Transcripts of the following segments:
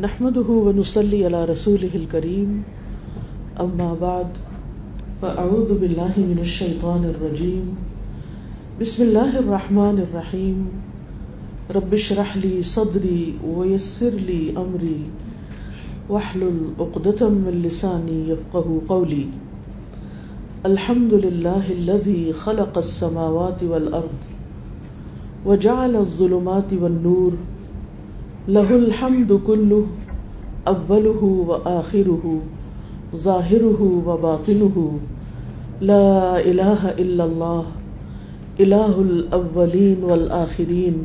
نحمده ونصلي على رسوله الكريم. أما بعد، فأعوذ بالله من الشيطان الرجيم. بسم الله الرحمن الرحيم. رب اشرح لي صدري ويسر لي أمري. واحلل عقدة من لساني يفقه قولي. الحمد لله الذي خلق السماوات والأرض وجعل الظلمات والنور له الحمد كله، أوله وآخره، ظاهره وباطنه. لا إله إلا الله، إله الأولين والآخرين.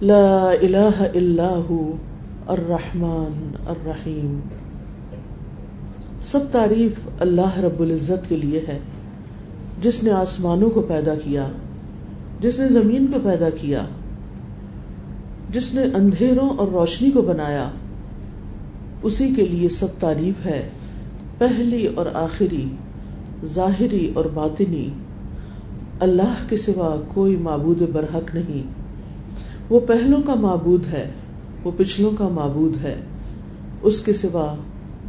لا إله إلا هو الرحمن الرحیم سب تعریف اللہ رب العزت کے لیے ہے، جس نے آسمانوں کو پیدا کیا، جس نے زمین کو پیدا کیا جس نے اندھیروں اور روشنی کو بنایا، اسی کے لیے سب تعریف ہے۔ پہلی اور آخری، ظاہری اور باطنی۔ اللہ کے سوا کوئی معبود برحق نہیں۔ وہ پہلوں کا معبود ہے، وہ پچھلوں کا معبود ہے۔ اس کے سوا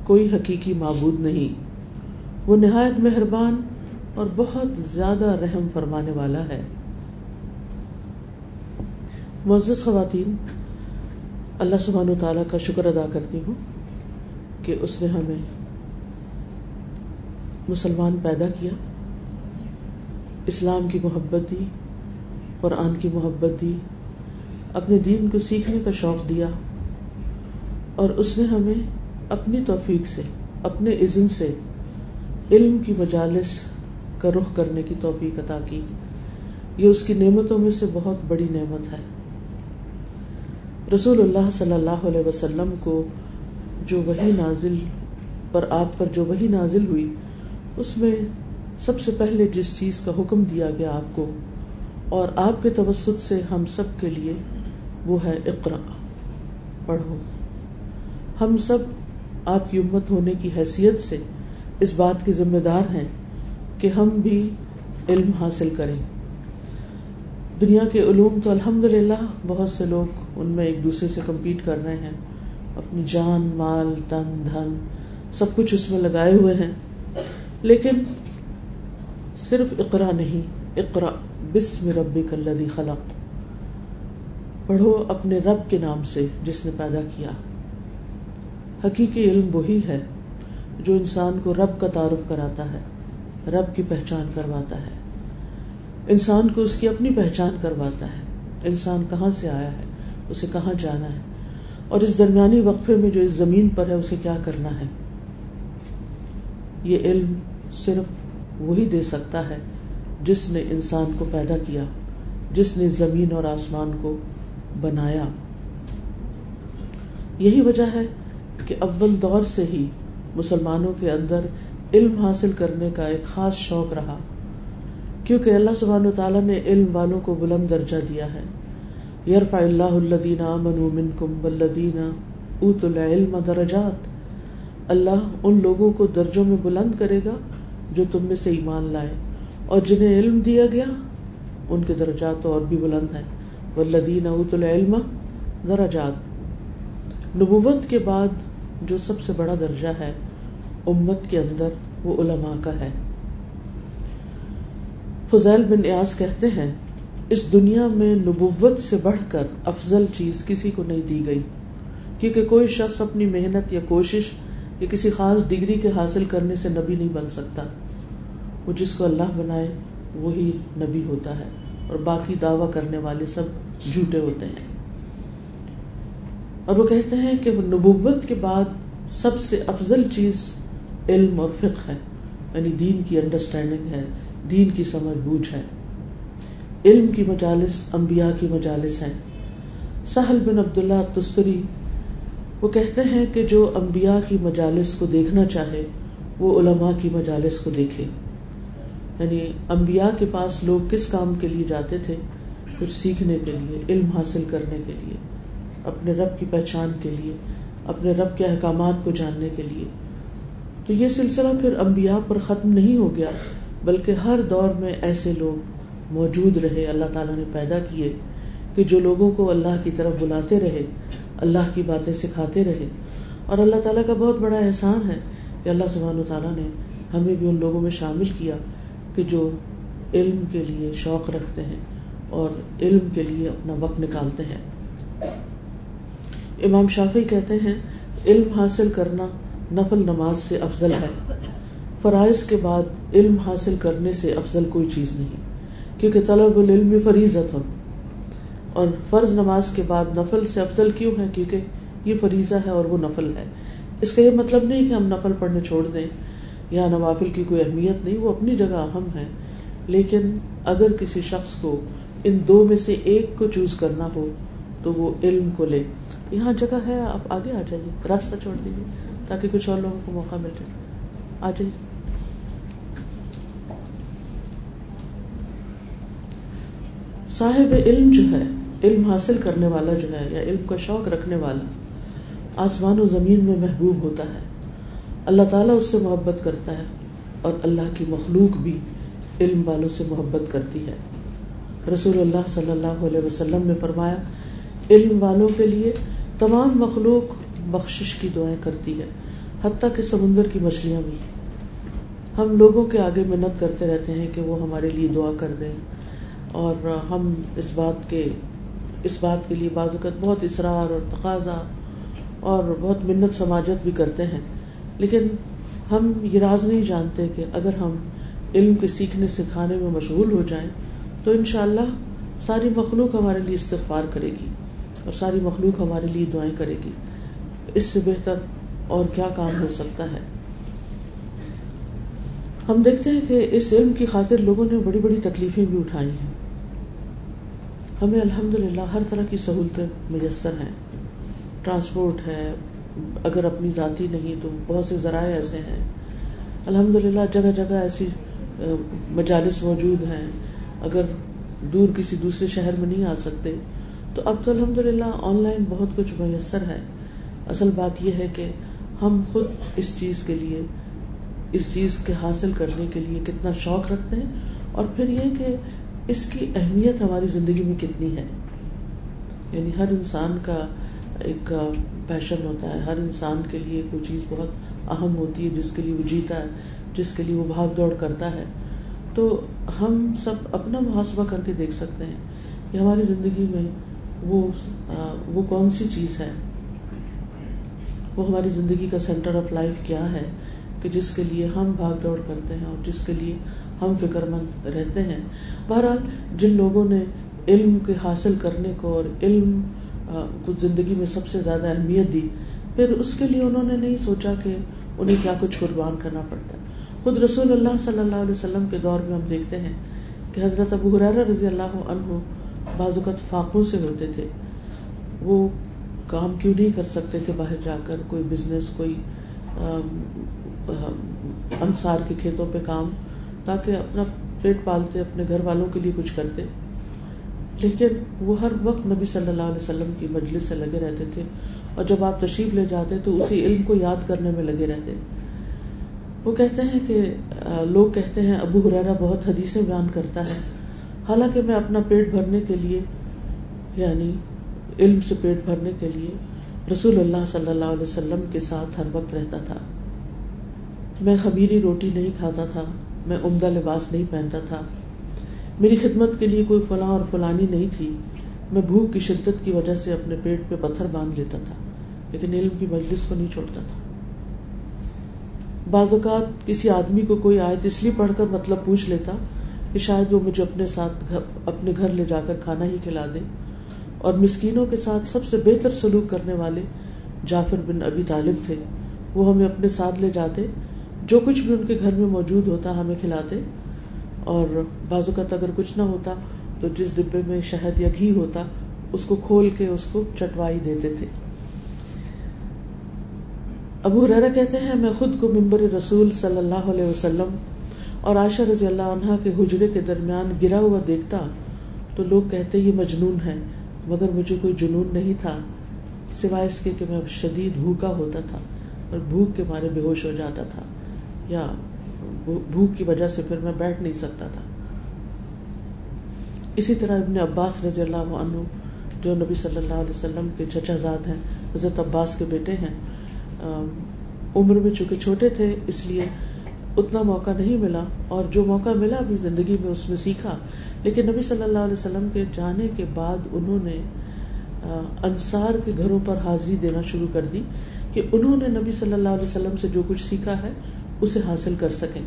کوئی حقیقی معبود نہیں۔ وہ نہایت مہربان اور بہت زیادہ رحم فرمانے والا ہے۔ معزز خواتین، اللہ سبحانہ و تعالیٰ کا شکر ادا کرتی ہوں کہ اس نے ہمیں مسلمان پیدا کیا، اسلام کی محبت دی، قرآن کی محبت دی، اپنے دین کو سیکھنے کا شوق دیا اور اس نے ہمیں اپنی توفیق سے، اپنے عزن سے علم کی مجالس کا رخ کرنے کی توفیق عطا کی۔ یہ اس کی نعمتوں میں سے بہت بڑی نعمت ہے۔ رسول اللہ صلی اللہ علیہ وسلم کو جو وہی نازل پر آپ پر جو وہی نازل ہوئی، اس میں سب سے پہلے جس چیز کا حکم دیا گیا آپ کو، اور آپ کے توسط سے ہم سب کے لیے وہ ہے اقرا پڑھو۔ ہم سب آپ کی امت ہونے کی حیثیت سے اس بات کے ذمہ دار ہیں کہ ہم بھی علم حاصل کریں۔ دنیا کے علوم تو الحمد للہ بہت سے لوگ ان میں ایک دوسرے سے کمپیٹ کر رہے ہیں۔ اپنی جان، مال، تن، دھن، سب کچھ اس میں لگائے ہوئے ہیں۔ لیکن صرف اقرا نہیں، اقرا بسم ربک الذی خلق۔ پڑھو اپنے رب کے نام سے جس نے پیدا کیا۔ حقیقی علم وہی ہے جو انسان کو رب کا تعارف کراتا ہے، رب کی پہچان کرواتا ہے۔ انسان کو اس کی اپنی پہچان کرواتا ہے۔ انسان کہاں سے آیا ہے؟ اسے کہاں جانا ہے؟ اور اس درمیانی وقفے میں جو اس زمین پر ہے، اسے کیا کرنا ہے؟ یہ علم صرف وہی دے سکتا ہے جس نے انسان کو پیدا کیا، جس نے زمین اور آسمان کو بنایا۔ یہی وجہ ہے کہ اول دور سے ہی مسلمانوں کے اندر علم حاصل کرنے کا ایک خاص شوق رہا۔ کیونکہ اللہ سبحان و تعالیٰ نے علم والوں کو بلند درجہ دیا ہے۔ یرفع اللہ الدین امن منکم والذین اوت العلم درجات۔ اللہ ان لوگوں کو درجوں میں بلند کرے گا جو تم میں سے ایمان لائے۔ اور جنہیں علم دیا گیا، ان کے درجات اور بھی بلند ہیں۔ والذین اوت العلم درجات۔ نبوت کے بعد جو سب سے بڑا درجہ ہے، امت کے اندر وہ علماء کا ہے۔ فضیل بن ایاز کہتے ہیں، اس دنیا میں نبوت سے بڑھ کر افضل چیز کسی کو نہیں دی گئی۔ کیونکہ کوئی شخص اپنی محنت یا کوشش یا کسی خاص ڈگری کے حاصل کرنے سے نبی نہیں بن سکتا۔ وہ جس کو اللہ بنائے، وہی نبی ہوتا ہے۔ اور باقی دعوی کرنے والے سب جھوٹے ہوتے ہیں۔ اور وہ کہتے ہیں کہ نبوت کے بعد سب سے افضل چیز علم اور فقہ ہے یعنی دین کی انڈرسٹینڈنگ ہے۔ دین کی سمجھ بوجھ ہے۔ علم کی مجالس انبیاء کی مجالس ہیں۔ سہل بن عبداللہ تستری وہ کہتے ہیں کہ جو انبیاء کی مجالس کو دیکھنا چاہے، وہ علماء کی مجالس کو دیکھے۔ یعنی انبیاء کے پاس لوگ کس کام کے لیے جاتے تھے؟ کچھ سیکھنے کے لیے، علم حاصل کرنے کے لیے، اپنے رب کی پہچان کے لیے، اپنے رب کے احکامات کو جاننے کے لیے۔ تو یہ سلسلہ پھر انبیاء پر ختم نہیں ہو گیا۔ بلکہ ہر دور میں ایسے لوگ موجود رہے، اللہ تعالیٰ نے پیدا کیے کہ جو لوگوں کو اللہ کی طرف بلاتے رہے، اللہ کی باتیں سکھاتے رہے۔ اور اللہ تعالیٰ کا بہت بڑا احسان ہے کہ اللہ سبحانہ تعالیٰ نے ہمیں بھی ان لوگوں میں شامل کیا کہ جو علم کے لیے شوق رکھتے ہیں اور علم کے لیے اپنا وقت نکالتے ہیں۔ امام شافی کہتے ہیں، علم حاصل کرنا نفل نماز سے افضل ہے۔ فرائض کے بعد علم حاصل کرنے سے افضل کوئی چیز نہیں، کیونکہ طلب العلم فریضت ہم اور فرض نماز کے بعد نفل سے افضل کیوں ہے؟ کیونکہ یہ فریضہ ہے اور وہ نفل ہے۔ اس کا یہ مطلب نہیں کہ ہم نفل پڑھنے چھوڑ دیں یا نوافل کی کوئی اہمیت نہیں، وہ اپنی جگہ اہم ہے۔ لیکن اگر کسی شخص کو ان دو میں سے ایک کو چوز کرنا ہو، تو وہ علم کو لے۔ یہاں جگہ ہے، آپ آگے آ جائیے، راستہ چھوڑ دیجیے تاکہ کچھ اور لوگوں کو موقع مل جائے۔ آ جائیے۔ صاحب علم جو ہے، علم حاصل کرنے والا جو ہے یا علم کا شوق رکھنے والا آسمان و زمین میں محبوب ہوتا ہے۔ اللہ تعالیٰ اس سے محبت کرتا ہے اور اللہ کی مخلوق بھی علم والوں سے محبت کرتی ہے۔ رسول اللہ صلی اللہ علیہ وسلم نے فرمایا، علم والوں کے لیے تمام مخلوق بخشش کی دعائیں کرتی ہے، حتیٰ کہ سمندر کی مچھلیاں بھی۔ ہم لوگوں کے آگے منت کرتے رہتے ہیں کہ وہ ہمارے لیے دعا کر دیں۔ اور ہم اس بات کے اس بات کے لیے بعض اوقات بہت اصرار اور تقاضا اور بہت منت سماجت بھی کرتے ہیں۔ لیکن ہم یہ راز نہیں جانتے کہ اگر ہم علم کے سیکھنے سکھانے میں مشغول ہو جائیں تو انشاءاللہ ساری مخلوق ہمارے لیے استغفار کرے گی اور ساری مخلوق ہمارے لیے دعائیں کرے گی۔ اس سے بہتر اور کیا کام ہو سکتا ہے؟ ہم دیکھتے ہیں کہ اس علم کی خاطر لوگوں نے بڑی بڑی تکلیفیں بھی اٹھائی ہیں۔ ہمیں الحمد للہ ہر طرح کی سہولتیں میسر ہیں۔ ٹرانسپورٹ ہے، اگر اپنی ذاتی نہیں تو بہت سے ذرائع ایسے ہیں۔ الحمد للہ جگہ جگہ ایسی مجالس موجود ہیں۔ اگر دور کسی دوسرے شہر میں نہیں آ سکتے، تو اب تو الحمد للہ آن لائن بہت کچھ میسر ہے۔ اصل بات یہ ہے کہ ہم خود اس چیز کے لیے، اس چیز کے حاصل کرنے کے لیے کتنا شوق رکھتے ہیں۔ اور پھر یہ کہ اس کی اہمیت ہماری زندگی میں کتنی ہے؟ یعنی ہر انسان کا ایک پیشن ہوتا ہے، ہر انسان کے لیے کوئی چیز بہت اہم ہوتی ہے، جس کے لیے وہ جیتا ہے، جس کے لیے وہ بھاگ دوڑ کرتا ہے۔ تو ہم سب اپنا محاسبہ کر کے دیکھ سکتے ہیں کہ ہماری زندگی میں وہ وہ کون سی چیز ہے؟ وہ ہماری زندگی کا سینٹر آف لائف کیا ہے؟ کہ جس کے لیے ہم بھاگ دوڑ کرتے ہیں اور جس کے لیے ہم فکر مند رہتے ہیں۔ بہرحال جن لوگوں نے علم کے حاصل کرنے کو اور علم کو زندگی میں سب سے زیادہ اہمیت دی، پھر اس کے لیے انہوں نے نہیں سوچا کہ انہیں کیا کچھ قربان کرنا پڑتا۔ ہے خود رسول اللہ صلی اللہ علیہ وسلم کے دور میں ہم دیکھتے ہیں کہ حضرت ابو حرار رضی اللہ عنہ بعض اوقات فاقوں سے ہوتے تھے۔ وہ کام کیوں نہیں کر سکتے تھے باہر جا کر؟ کوئی بزنس کوئی انصار کے کھیتوں پہ کام، تاکہ اپنا پیٹ پالتے، اپنے گھر والوں کے لیے کچھ کرتے۔ لیکن وہ ہر وقت نبی صلی اللہ علیہ وسلم کی مجلس سے لگے رہتے تھے۔ اور جب آپ تشریف لے جاتے تو اسی علم کو یاد کرنے میں لگے رہتے۔ وہ کہتے ہیں کہ لوگ کہتے ہیں ابو حرارا بہت حدیثیں بیان کرتا ہے۔ حالانکہ میں اپنا پیٹ بھرنے کے لیے یعنی علم سے پیٹ بھرنے کے لیے رسول اللہ صلی اللہ علیہ وسلم کے ساتھ ہر وقت رہتا تھا۔ میں خمیری روٹی نہیں کھاتا تھا، میں عمدہ لباس نہیں پہنتا تھا۔ میری خدمت کے لیے کوئی فلاں اور فلانی نہیں تھی۔ میں بھوک کی شدت کی وجہ سے اپنے پیٹ پہ پتھر باندھ لیتا تھا، لیکن علم کی مجلس کو نہیں چھوڑتا تھا۔ بعض اوقات کسی آدمی کو کوئی آیت اس لیے پڑھ کر مطلب پوچھ لیتا کہ شاید وہ مجھے اپنے ساتھ اپنے گھر لے جا کر کھانا ہی کھلا دے۔ اور مسکینوں کے ساتھ سب سے بہتر سلوک کرنے والے جعفر بن ابی طالب تھے۔ وہ ہمیں اپنے ساتھ لے جاتے جو کچھ بھی ان کے گھر میں موجود ہوتا ہمیں کھلاتے اور بعض اوقات اگر کچھ نہ ہوتا تو جس ڈبے میں شہد یا گھی ہوتا اس کو کھول کے اس کو چٹوائی دیتے تھے۔ ابو ریرا کہتے ہیں، میں خود کو ممبر رسول صلی اللہ علیہ وسلم اور عائشہ رضی اللہ عنہ کے حجرے کے درمیان گرا ہوا دیکھتا تو لوگ کہتے، یہ مجنون ہے، مگر مجھے کوئی جنون نہیں تھا، سوائے اس کے کہ میں شدید بھوکا ہوتا تھا اور بھوک کے مارے بے ہوش ہو جاتا تھا۔ یا بھوک کی وجہ سے پھر میں بیٹھ نہیں سکتا تھا۔ اسی طرح ابن عباس رضی اللہ عنہ، جو نبی صلی اللہ علیہ وسلم کے چچا زاد ہیں، حضرت عباس کے بیٹے ہیں عمر میں چونکہ چھوٹے تھے، اس لیے اتنا موقع نہیں ملا، اور جو موقع ملا اپنی زندگی میں اس میں سیکھا۔ لیکن نبی صلی اللہ علیہ وسلم کے جانے کے بعد انہوں نے انصار کے گھروں پر حاضری دینا شروع کر دی کہ انہوں نے نبی صلی اللہ علیہ وسلم سے جو کچھ سیکھا ہے اسے حاصل کر سکیں۔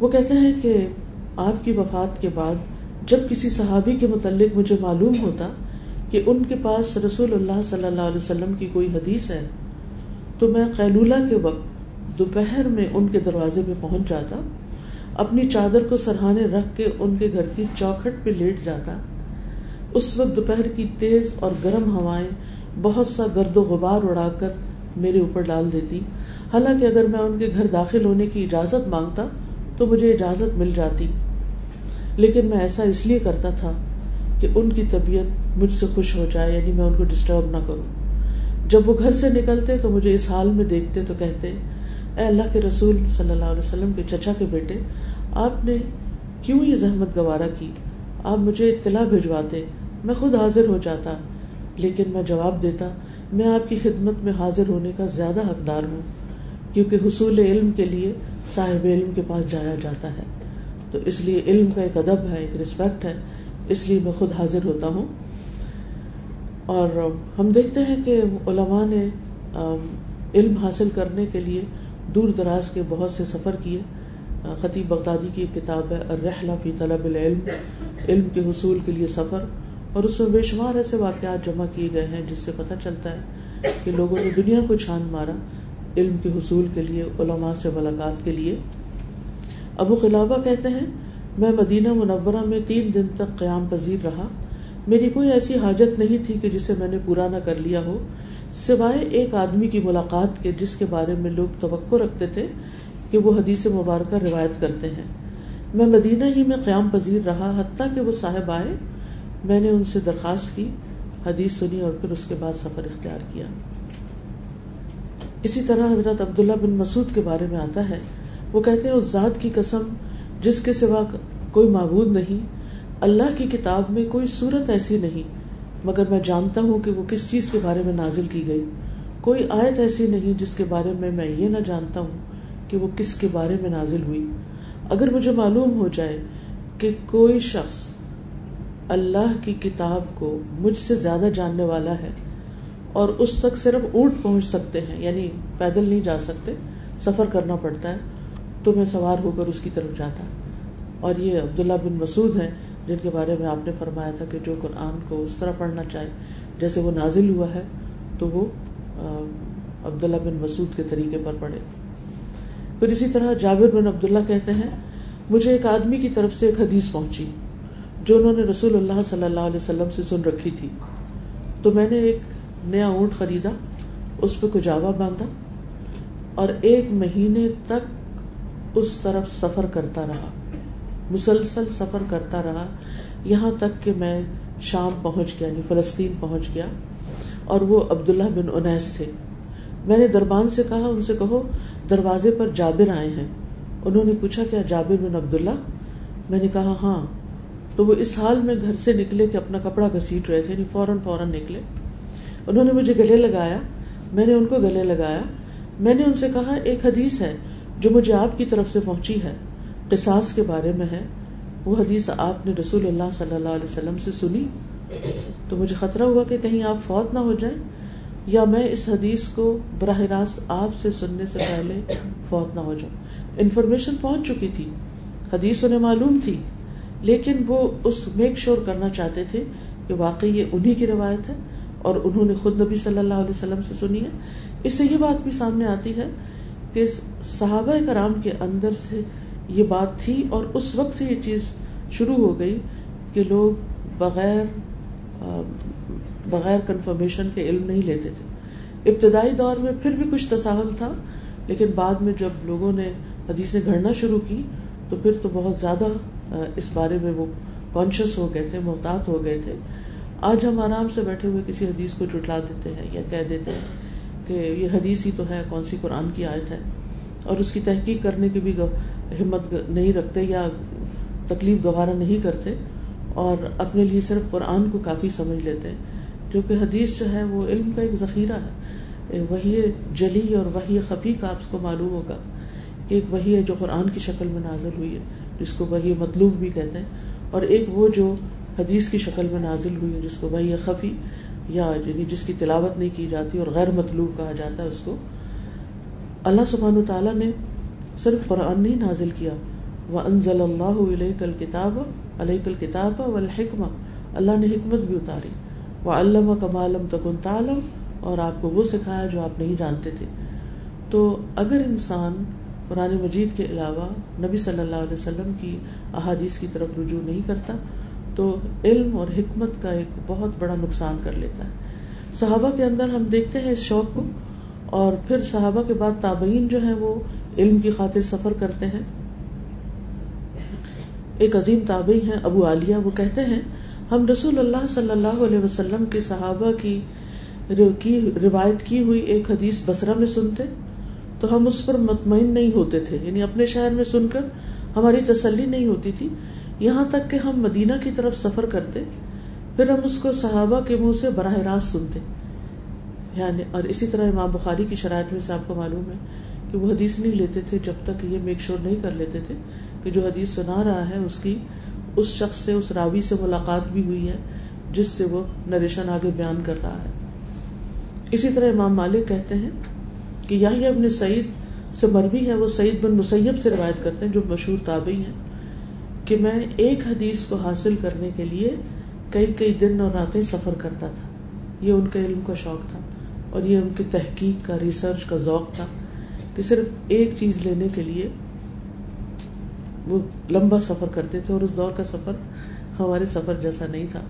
وہ کہتے ہیں کہ آپ کی وفات کے بعد جب کسی صحابی کے متعلق مجھے معلوم ہوتا کہ ان کے پاس رسول اللہ صلی اللہ علیہ وسلم کی کوئی حدیث ہے، تو میں قیلولہ کے وقت دوپہر میں ان کے دروازے پہ پہنچ جاتا، اپنی چادر کو سرہانے رکھ کے ان کے گھر کی چوکھٹ پہ لیٹ جاتا۔ اس وقت دوپہر کی تیز اور گرم ہوائیں بہت سا گرد و غبار اڑا کر میرے اوپر ڈال دیتی۔ حالانکہ اگر میں ان کے گھر داخل ہونے کی اجازت مانگتا تو مجھے اجازت مل جاتی۔ لیکن میں ایسا اس لیے کرتا تھا کہ ان کی طبیعت مجھ سے خوش ہو جائے یعنی میں ان کو ڈسٹرب نہ کروں۔ جب وہ گھر سے نکلتے تو مجھے اس حال میں دیکھتے تو کہتے، اے اللہ کے رسول صلی اللہ علیہ وسلم کے چچا کے بیٹے، آپ نے کیوں یہ زحمت گوارا کی؟ آپ مجھے اطلاع بھجواتے، میں خود حاضر ہو جاتا۔ لیکن میں جواب دیتا، میں آپ کی خدمت میں حاضر ہونے کا زیادہ حقدار ہوں۔ کیونکہ حصول علم کے لیے صاحب علم کے پاس جایا جاتا ہے۔ تو اس لیے علم کا ایک ادب ہے، ایک رسپیکٹ ہے۔ اس لیے میں خود حاضر ہوتا ہوں۔ اور ہم دیکھتے ہیں کہ علماء نے علم حاصل کرنے کے لیے دور دراز کے بہت سے سفر کیے۔ خطیب بغدادی کی ایک کتاب ہے، الرحلہ فی طلب العلم۔ علم کے حصول کے لیے سفر۔ اور اس میں بے شمار ایسے واقعات جمع کیے گئے ہیں جس سے پتہ چلتا ہے کہ لوگوں نے دنیا کو چھان مارا۔ علم کے حصول کے لیے، علماء سے ملاقات کے لیے۔ ابو خلابہ کہتے ہیں، میں مدینہ منورہ میں تین دن تک قیام پذیر رہا۔ میری کوئی ایسی حاجت نہیں تھی کہ جسے میں نے پورا نہ کر لیا ہو۔ سوائے ایک آدمی کی ملاقات کے، جس کے بارے میں لوگ توقع رکھتے تھے کہ وہ حدیث مبارکہ روایت کرتے ہیں۔ میں مدینہ ہی میں قیام پذیر رہا، حتیٰ کہ وہ صاحب آئے۔ میں نے ان سے درخواست کی، حدیث سنی اور پھر اس کے بعد سفر اختیار کیا۔ اسی طرح حضرت عبداللہ بن مسعود کے بارے میں آتا ہے۔ وہ کہتے ہیں، اس ذات کی قسم جس کے سوا کوئی معبود نہیں، اللہ کی کتاب میں کوئی صورت ایسی نہیں، مگر میں جانتا ہوں کہ وہ کس چیز کے بارے میں نازل کی گئی۔ کوئی آیت ایسی نہیں جس کے بارے میں میں یہ نہ جانتا ہوں کہ وہ کس کے بارے میں نازل ہوئی۔ اگر مجھے معلوم ہو جائے کہ کوئی شخص اللہ کی کتاب کو مجھ سے زیادہ جاننے والا ہے اور اس تک صرف اونٹ پہنچ سکتے ہیں یعنی پیدل نہیں جا سکتے، سفر کرنا پڑتا ہے، تو میں سوار ہو کر اس کی طرف جاتا۔ اور یہ عبداللہ بن مسعود ہیں، جن کے بارے میں آپ نے فرمایا تھا کہ جو قرآن کو اس طرح پڑھنا چاہے، جیسے وہ نازل ہوا ہے، تو وہ عبداللہ بن مسعود کے طریقے پر پڑھے۔ پھر اسی طرح جابر بن عبداللہ کہتے ہیں، مجھے ایک آدمی کی طرف سے ایک حدیث پہنچی، جو انہوں نے رسول اللہ صلی اللہ علیہ وسلم سے سن رکھی تھی۔ تو میں نے ایک نیا اونٹ خریدا، اس پہ کجاوا باندھا اور ایک مہینے تک اس طرف سفر کرتا رہا۔ مسلسل سفر کرتا رہا۔ یہاں تک کہ میں شام پہنچ گیا یعنی فلسطین پہنچ گیا اور وہ عبداللہ بن انیس تھے۔ میں نے دربان سے کہا، ان سے کہو، دروازے پر جابر آئے ہیں۔ انہوں نے پوچھا، کیا جابر بن عبداللہ؟ میں نے کہا ہاں۔ تو وہ اس حال میں گھر سے نکلے کہ اپنا کپڑا گھسیٹ رہے تھے یعنی فوراً فوراً نکلے۔ انہوں نے مجھے گلے لگایا، میں نے ان کو گلے لگایا۔ میں نے ان سے کہا، ایک حدیث ہے جو مجھے آپ کی طرف سے پہنچی ہے، قصاص کے بارے میں ہے۔ وہ حدیث آپ نے رسول اللہ صلی اللہ علیہ وسلم سے سنی۔ تو مجھے خطرہ ہوا کہ کہیں آپ فوت نہ ہو جائیں، یا میں اس حدیث کو براہ راست آپ سے سننے سے پہلے فوت نہ ہو جاؤں۔ انفارمیشن پہنچ چکی تھی، حدیث انہیں معلوم تھی، لیکن وہ اس میک شور کرنا چاہتے تھے کہ واقعی یہ انہی کی روایت ہے۔ اور انہوں نے خود نبی صلی اللہ علیہ وسلم سے سنی ہے۔ اس سے یہ بات بھی سامنے آتی ہے کہ صحابہ کرام کے اندر سے یہ بات تھی اور اس وقت سے یہ چیز شروع ہو گئی کہ لوگ بغیر بغیر کنفرمیشن کے علم نہیں لیتے تھے۔ ابتدائی دور میں پھر بھی کچھ تصاہل تھا، لیکن بعد میں جب لوگوں نے حدیثیں گھڑنا شروع کی تو پھر تو بہت زیادہ، اس بارے میں وہ کانشیس ہو گئے تھے، محتاط ہو گئے تھے۔ آج ہم آرام سے بیٹھے ہوئے کسی حدیث کو جٹلا دیتے ہیں یا کہہ دیتے ہیں کہ یہ حدیث ہی تو ہے، کون سی قرآن کی آیت ہے؟ اور اس کی تحقیق کرنے کی بھی ہمت نہیں رکھتے یا تکلیف گوارا نہیں کرتے اور اپنے لیے صرف قرآن کو کافی سمجھ لیتے ہیں۔ جو کہ حدیث جو ہے وہ علم کا ایک ذخیرہ ہے۔ وہی جلی اور وہی خفی کا آپ کو معلوم ہوگا کہ ایک وہی ہے جو قرآن کی شکل میں نازل ہوئی ہے، جس کو وہی مطلوب بھی کہتے ہیں۔ اور ایک وہ جو حدیث کی شکل میں نازل ہوئی ہے جس کو وہی خفی، یا یعنی جس کی تلاوت نہیں کی جاتی اور غیر مطلوب کہا جاتا ہے اس کو۔ اللہ سبحان و تعالیٰ نے صرف قرآن نہیں نازل کیا۔ وہ انضل اللہ علیہ کل کتاب علیہ کل کتاب و الحکمہ اللہ نے حکمت بھی اتاری۔ وہ علامہ کمالم تکن تعلم۔ اور آپ کو وہ سکھایا جو آپ نہیں جانتے تھے۔ تو اگر انسان قرآن مجید کے علاوہ نبی صلی اللہ علیہ وسلم کی احادیث کی طرف رجوع نہیں کرتا تو علم اور حکمت کا ایک بہت بڑا نقصان کر لیتا ہے۔ صحابہ کے اندر ہم دیکھتے ہیں اس شوق کو، اور پھر صحابہ کے بعد تابعین جو ہیں وہ علم کی خاطر سفر کرتے ہیں۔ ایک عظیم تابعی ہیں ابو عالیہ، وہ کہتے ہیں، ہم رسول اللہ صلی اللہ علیہ وسلم کے صحابہ کی روایت کی ہوئی ایک حدیث بسرا میں سنتے، تو ہم اس پر مطمئن نہیں ہوتے تھے۔ یعنی اپنے شہر میں سن کر ہماری تسلی نہیں ہوتی تھی۔ یہاں تک کہ ہم مدینہ کی طرف سفر کرتے، پھر ہم اس کو صحابہ کے منہ سے براہ راست سنتے۔ یعنی اور اسی طرح امام بخاری کی شرائط میں سے آپ کو معلوم ہے کہ وہ حدیث نہیں لیتے تھے جب تک یہ میک شور نہیں کر لیتے تھے کہ جو حدیث سنا رہا ہے اس کی، اس شخص سے، اس راوی سے ملاقات بھی ہوئی ہے جس سے وہ نریشن آگے بیان کر رہا ہے۔ اسی طرح امام مالک کہتے ہیں کہ یہی ابن سعید سے مربی ہے، وہ سعید بن مسیب سے روایت کرتے ہیں جو مشہور تابعی ہیں۔ کہ میں ایک حدیث کو حاصل کرنے کے لیے کئی کئی دن اور راتیں سفر کرتا تھا۔ یہ ان کا علم کا شوق تھا اور یہ ان کی تحقیق کا ریسرچ کا ذوق تھا کہ صرف ایک چیز لینے کے لیے وہ لمبا سفر کرتے تھے اور اس دور کا سفر ہمارے سفر جیسا نہیں تھا۔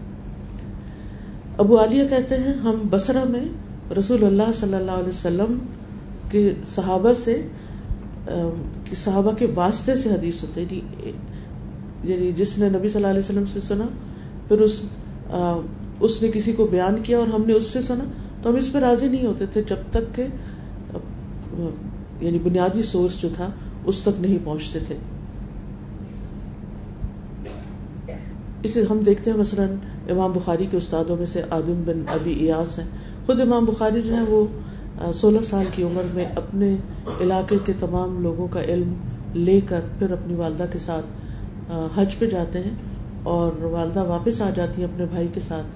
ابو عالیہ کہتے ہیں ہم بسرا میں رسول اللہ صلی اللہ علیہ وسلم کہ صحابہ سے صحابہ کے واسطے سے حدیث ہوتے یعنی, یعنی جس نے نبی صلی اللہ علیہ وسلم سے سنا، پھر اس اس نے کسی کو بیان کیا اور ہم نے اس سے سنا، تو ہم اس پہ راضی نہیں ہوتے تھے جب تک کہ یعنی بنیادی سورس جو تھا، اس تک نہیں پہنچتے تھے۔ اسے ہم دیکھتے ہیں، مثلاً امام بخاری کے استادوں میں سے آدم بن ابی ایاس ہیں۔ خود امام بخاری جو ہے وہ سولہ سال کی عمر میں اپنے علاقے کے تمام لوگوں کا علم لے کر، پھر اپنی والدہ کے ساتھ حج پہ جاتے ہیں اور والدہ واپس آ جاتی ہیں اپنے بھائی کے ساتھ،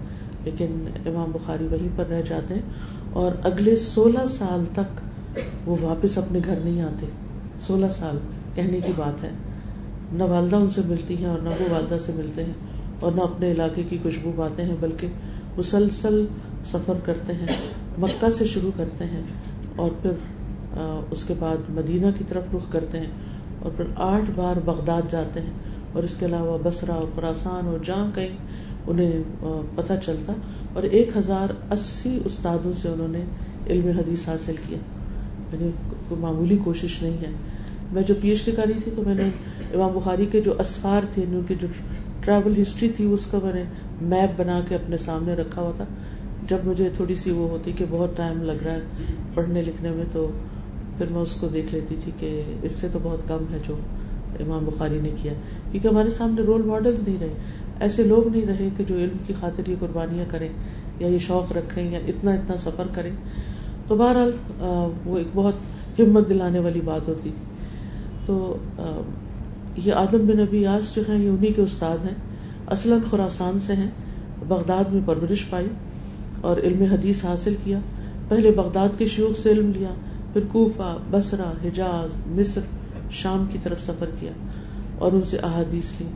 لیکن امام بخاری وہیں پر رہ جاتے ہیں اور اگلے سولہ سال تک وہ واپس اپنے گھر نہیں آتے۔ سولہ سال کہنے کی بات ہے۔ نہ والدہ ان سے ملتی ہیں اور نہ وہ والدہ سے ملتے ہیں اور نہ اپنے علاقے کی خوشبو پاتے ہیں، بلکہ مسلسل سفر کرتے ہیں، مکہ سے شروع کرتے ہیں اور پھر اس کے بعد مدینہ کی طرف رخ کرتے ہیں اور پھر آٹھ بار بغداد جاتے ہیں۔ اور اس کے علاوہ بسرا اور خراسان اور جہاں کہیں انہیں پتہ چلتا اور ایک ہزار اسی استادوں سے انہوں نے علم حدیث حاصل کیا۔ یعنی کوئی معمولی کوشش نہیں ہے۔ میں جو پی ایچ ڈی کری تھی تو میں نے امام بخاری کے جو اسفار تھے، ان کی جو ٹریول ہسٹری تھی، اس کا میں نے میپ بنا کے اپنے سامنے رکھا ہوا تھا۔ جب مجھے تھوڑی سی وہ ہوتی کہ بہت ٹائم لگ رہا ہے پڑھنے لکھنے میں، تو پھر میں اس کو دیکھ لیتی تھی کہ اس سے تو بہت کم ہے جو امام بخاری نے کیا، کیونکہ ہمارے سامنے رول ماڈل نہیں رہے۔ ایسے لوگ نہیں رہے کہ جو علم کی خاطر یہ قربانیاں کریں، یا یہ شوق رکھیں، یا اتنا اتنا سفر کریں۔ تو بہرحال وہ ایک بہت ہمت دلانے والی بات ہوتی۔ تھی تو یہ آدم بن ابی یاس جو ہیں، یہ انہیں کے استاد ہیں۔ اصلاً خوراسان سے ہیں، بغداد میں پرورش پائی اور علم حدیث حاصل کیا۔ پہلے بغداد کے شیوخ سے علم لیا، پھر کوفہ بسرا حجاز، مصر۔ شام کی طرف سفر کیا اور ان سے احادیث لی۔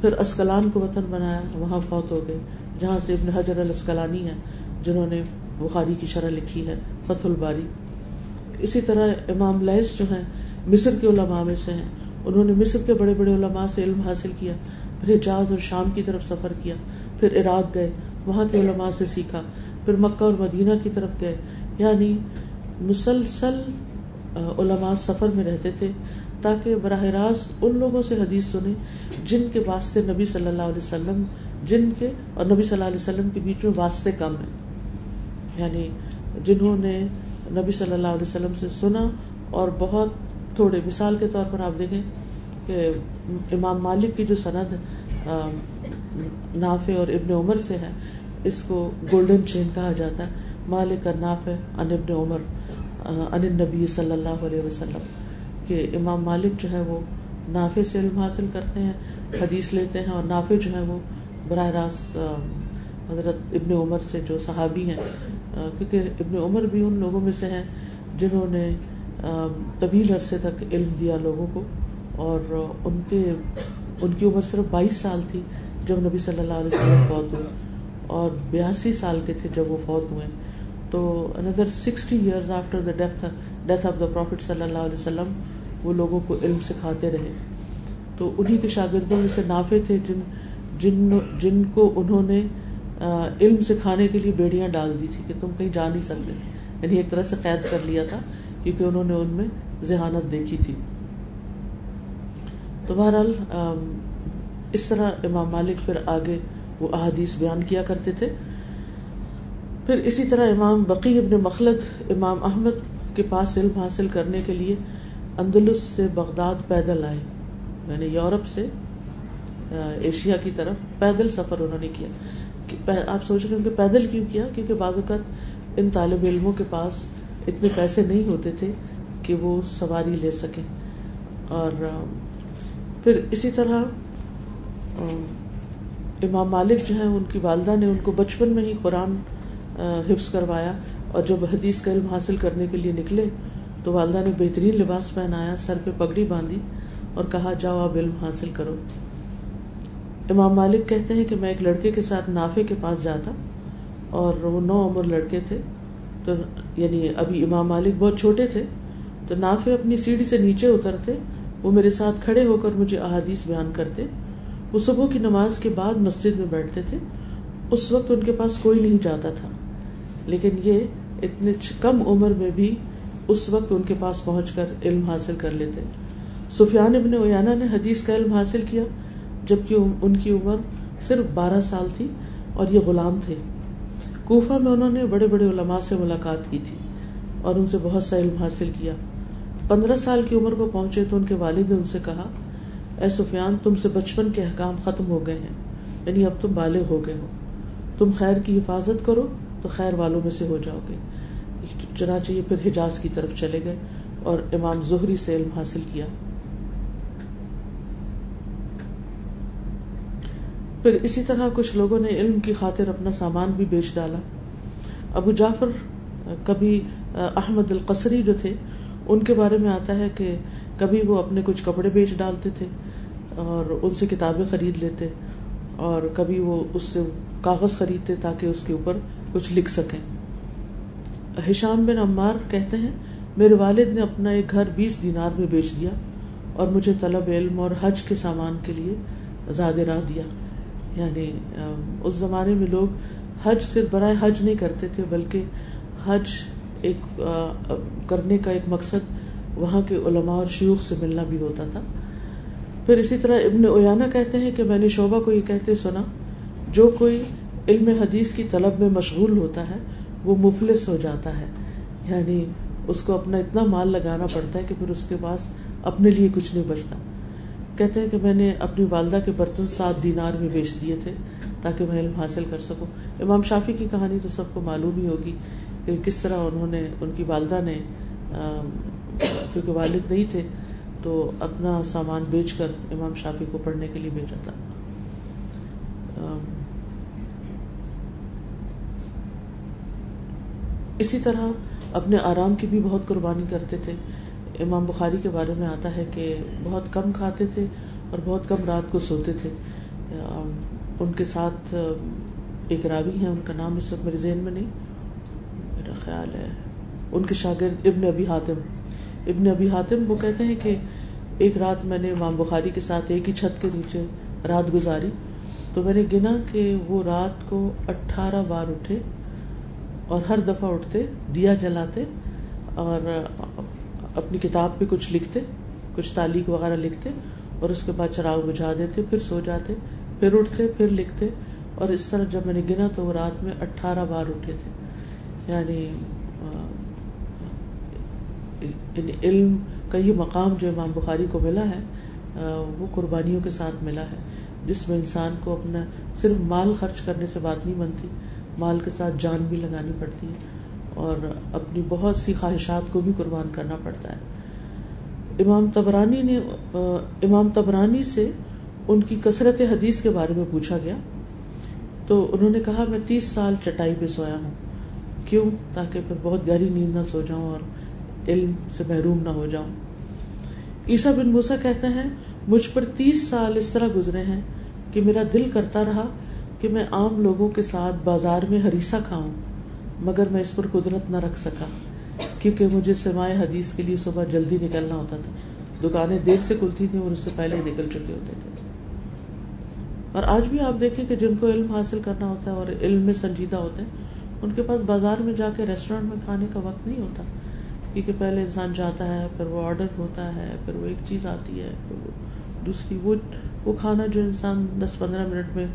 پھر اسکلان کو وطن بنایا، وہاں فوت ہو گئے، جہاں سے ابن حجر الاسکلانی ہے جنہوں نے بخاری کی شرح لکھی ہے، فتح الباری۔ اسی طرح امام لہس جو ہیں، مصر کے علماء میں سے ہیں۔ انہوں نے مصر کے بڑے بڑے علماء سے علم حاصل کیا، پھر حجاز اور شام کی طرف سفر کیا، پھر عراق گئے، وہاں کے علماء سے سیکھا، پھر مکہ اور مدینہ کی طرف گئے۔ یعنی مسلسل علماء سفر میں رہتے تھے۔ تاکہ براہ راست ان لوگوں سے حدیث سنیں جن کے واسطے نبی صلی اللہ علیہ وسلم، جن کے اور نبی صلی اللہ علیہ وسلم کے بیچ میں واسطے کم ہیں۔ یعنی جنہوں نے نبی صلی اللہ علیہ وسلم سے سنا اور بہت تھوڑے مثال کے طور پر آپ دیکھیں کہ امام مالک کی جو سند نافع اور ابن عمر سے ہے، اس کو گولڈن چین کہا جاتا ہے۔ مالک ناف ان ابن عمر ان نبی صلی اللہ علیہ وسلم۔ کہ امام مالک جو ہے وہ نافع سے علم حاصل کرتے ہیں، حدیث لیتے ہیں اور نافع جو ہے وہ براہ راست حضرت ابن عمر سے جو صحابی ہیں کیونکہ ابن عمر بھی ان لوگوں میں سے ہیں جنہوں نے طویل عرصے تک علم دیا لوگوں کو اور ان کے، ان کی عمر صرف بائیس سال تھی جب نبی صلی اللہ علیہ وسلم فوت ہوئے اور بیاسی سال کے تھے جب وہ فوت ہوئے۔ تو اندر sixty years after the death death of the prophet صلی اللہ علیہ وسلم وہ لوگوں کو علم سکھاتے رہے۔ تو انہیں کے شاگردوں میں سے نافع تھے جن جن جن کو انہوں نے علم سکھانے کے لیے بیڑیاں ڈال دی تھی کہ تم کہیں جا نہیں سکتے۔ یعنی ایک طرح سے قید کر لیا تھا کیونکہ انہوں نے ان میں ذہانت دیکھی تھی۔ تو بہرحال اس طرح امام مالک پھر آگے وہ احادیث بیان کیا کرتے تھے۔ پھر اسی طرح امام بقی ابن مخلد، امام احمد کے پاس علم حاصل کرنے کے لیے اندلس سے بغداد پیدل آئے۔ یعنی یورپ سے ایشیا کی طرف پیدل سفر انہوں نے کیا۔ آپ سوچ رہے ہوں کہ پیدل کیوں کیا؟ کیونکہ بعض اوقات ان طالب علموں کے پاس اتنے پیسے نہیں ہوتے تھے کہ وہ سواری لے سکیں۔ اور پھر اسی طرح امام مالک جو ہیں، ان کی والدہ نے ان کو بچپن میں ہی قرآن حفظ کروایا اور جب حدیث کا علم حاصل کرنے کے لیے نکلے تو والدہ نے بہترین لباس پہنایا، سر پہ پگڑی باندھی اور کہا، جاؤ آپ علم حاصل کرو۔ امام مالک کہتے ہیں کہ میں ایک لڑکے کے ساتھ نافے کے پاس جاتا اور وہ نو عمر لڑکے تھے۔ تو یعنی ابھی امام مالک بہت چھوٹے تھے، تو نافے اپنی سیڑھی سے نیچے اترتے، وہ میرے ساتھ کھڑے ہو کر مجھے احادیث بیان کرتے۔ وہ صبح کی نماز کے بعد مسجد میں بیٹھتے تھے۔ اس وقت ان کے پاس کوئی نہیں جاتا تھا، لیکن یہ اتنے کم عمر میں بھی اس وقت ان کے پاس پہنچ کر علم حاصل کر لیتے۔ سفیان ابن اویانا نے حدیث کا علم حاصل کیا، جبکہ ان کی عمر صرف بارہ سال تھی اور یہ غلام تھے۔ کوفہ میں انہوں نے بڑے بڑے علماء سے ملاقات کی تھی اور ان سے بہت سا علم حاصل کیا۔ پندرہ سال کی عمر کو پہنچے تو ان کے والد نے ان سے کہا، اے سفیان، تم سے بچپن کے احکام ختم ہو گئے ہیں یعنی اب تم بالغ ہو گئے ہو۔ تم خیر کی حفاظت کرو تو خیر والوں میں سے ہو جاؤ گے۔ چنانچہ یہ پھر حجاز کی طرف چلے گئے اور امام زہری سے علم حاصل کیا۔ پھر اسی طرح کچھ لوگوں نے علم کی خاطر اپنا سامان بھی بیچ ڈالا۔ ابو جعفر، کبھی احمد القصری جو تھے، ان کے بارے میں آتا ہے کہ کبھی وہ اپنے کچھ کپڑے بیچ ڈالتے تھے اور ان سے کتابیں خرید لیتے اور کبھی وہ اس سے کاغذ خریدتے تاکہ اس کے اوپر کچھ لکھ سکیں۔ ہشام بن عمار کہتے ہیں، میرے والد نے اپنا ایک گھر بیس دینار میں بیچ دیا اور مجھے طلب علم اور حج کے سامان کے لیے زیادہ راہ دیا۔ یعنی اس زمانے میں لوگ حج صرف برائے حج نہیں کرتے تھے، بلکہ حج ایک کرنے کا ایک مقصد وہاں کے علماء اور شیوخ سے ملنا بھی ہوتا تھا۔ پھر اسی طرح ابن اویانا کہتے ہیں کہ میں نے شعبہ کو یہ کہتے سنا، جو کوئی علم حدیث کی طلب میں مشغول ہوتا ہے وہ مفلس ہو جاتا ہے۔ یعنی اس کو اپنا اتنا مال لگانا پڑتا ہے کہ پھر اس کے پاس اپنے لیے کچھ نہیں بچتا۔ کہتے ہیں کہ میں نے اپنی والدہ کے برتن سات دینار میں بیچ دیے تھے تاکہ میں علم حاصل کر سکوں۔ امام شافی کی کہانی تو سب کو معلوم ہی ہوگی کہ کس طرح انہوں نے، ان کی والدہ نے کیونکہ والد نہیں تھے، تو اپنا سامان بیچ کر امام شافی کو پڑھنے کے لیے بھیجا تھا۔ اسی طرح اپنے آرام کی بھی بہت قربانی کرتے تھے۔ امام بخاری کے بارے میں آتا ہے کہ بہت کم کھاتے تھے اور بہت کم رات کو سوتے تھے۔ ان کے ساتھ، ایک راوی ہیں، ان کا نام اس وقت میرے ذہن میں نہیں۔ میرا خیال ہے، ان کے شاگرد ابن ابی حاتم۔ ابن ابی حاتم، وہ کہتے ہیں کہ ایک رات میں نے امام بخاری کے ساتھ ایک ہی چھت کے نیچے رات گزاری۔ تو میں نے گنا کہ وہ رات کو اٹھارہ بار اٹھے۔ اور ہر دفعہ اٹھتے، دیا جلاتے اور اپنی کتاب پہ کچھ لکھتے، کچھ تعلیق وغیرہ لکھتے اور اس کے بعد چراغ بجھا دیتے، پھر سو جاتے، پھر اٹھتے، پھر لکھتے اور اس طرح جب میں نے گنا تو وہ رات میں اٹھارہ بار اٹھے تھے۔ یعنی, یعنی علم کا یہ مقام جو امام بخاری کو ملا ہے وہ قربانیوں کے ساتھ ملا ہے، جس میں انسان کو اپنا صرف مال خرچ کرنے سے بات نہیں بنتی۔ مال کے ساتھ جان بھی لگانی پڑتی ہے اور اپنی بہت سی خواہشات کو بھی قربان کرنا پڑتا ہے۔ امام تبرانی نے، امام تبرانی سے ان کی کثرت حدیث کے بارے میں پوچھا گیا۔ تو انہوں نے کہا، میں تیس سال چٹائی پہ سویا ہوں۔ کیوں؟ تاکہ پھر بہت گہری نیند نہ سو جاؤں اور علم سے محروم نہ ہو جاؤں۔ عیسا بن موسا کہتے ہیں، مجھ پر تیس سال اس طرح گزرے ہیں کہ میرا دل کرتا رہا کہ میں عام لوگوں کے ساتھ بازار میں ہریسا کھاؤں، مگر میں اس پر قدرت نہ رکھ سکا، کیونکہ مجھے سمائے حدیث کے لیے صبح جلدی نکلنا ہوتا تھا۔ دکانیں دیر سے کھلتی تھیں اور اس سے پہلے نکل چکے ہوتے تھے۔ اور آج بھی آپ دیکھیں کہ جن کو علم حاصل کرنا ہوتا ہے اور علم میں سنجیدہ ہوتے ہیں، ان کے پاس بازار میں جا کے ریسٹورینٹ میں کھانے کا وقت نہیں ہوتا۔ کیونکہ پہلے انسان جاتا ہے، پھر وہ آرڈر ہوتا ہے، پھر وہ ایک چیز آتی ہے، پھر وہ دوسری وہ وہ کھانا جو انسان دس پندرہ منٹ میں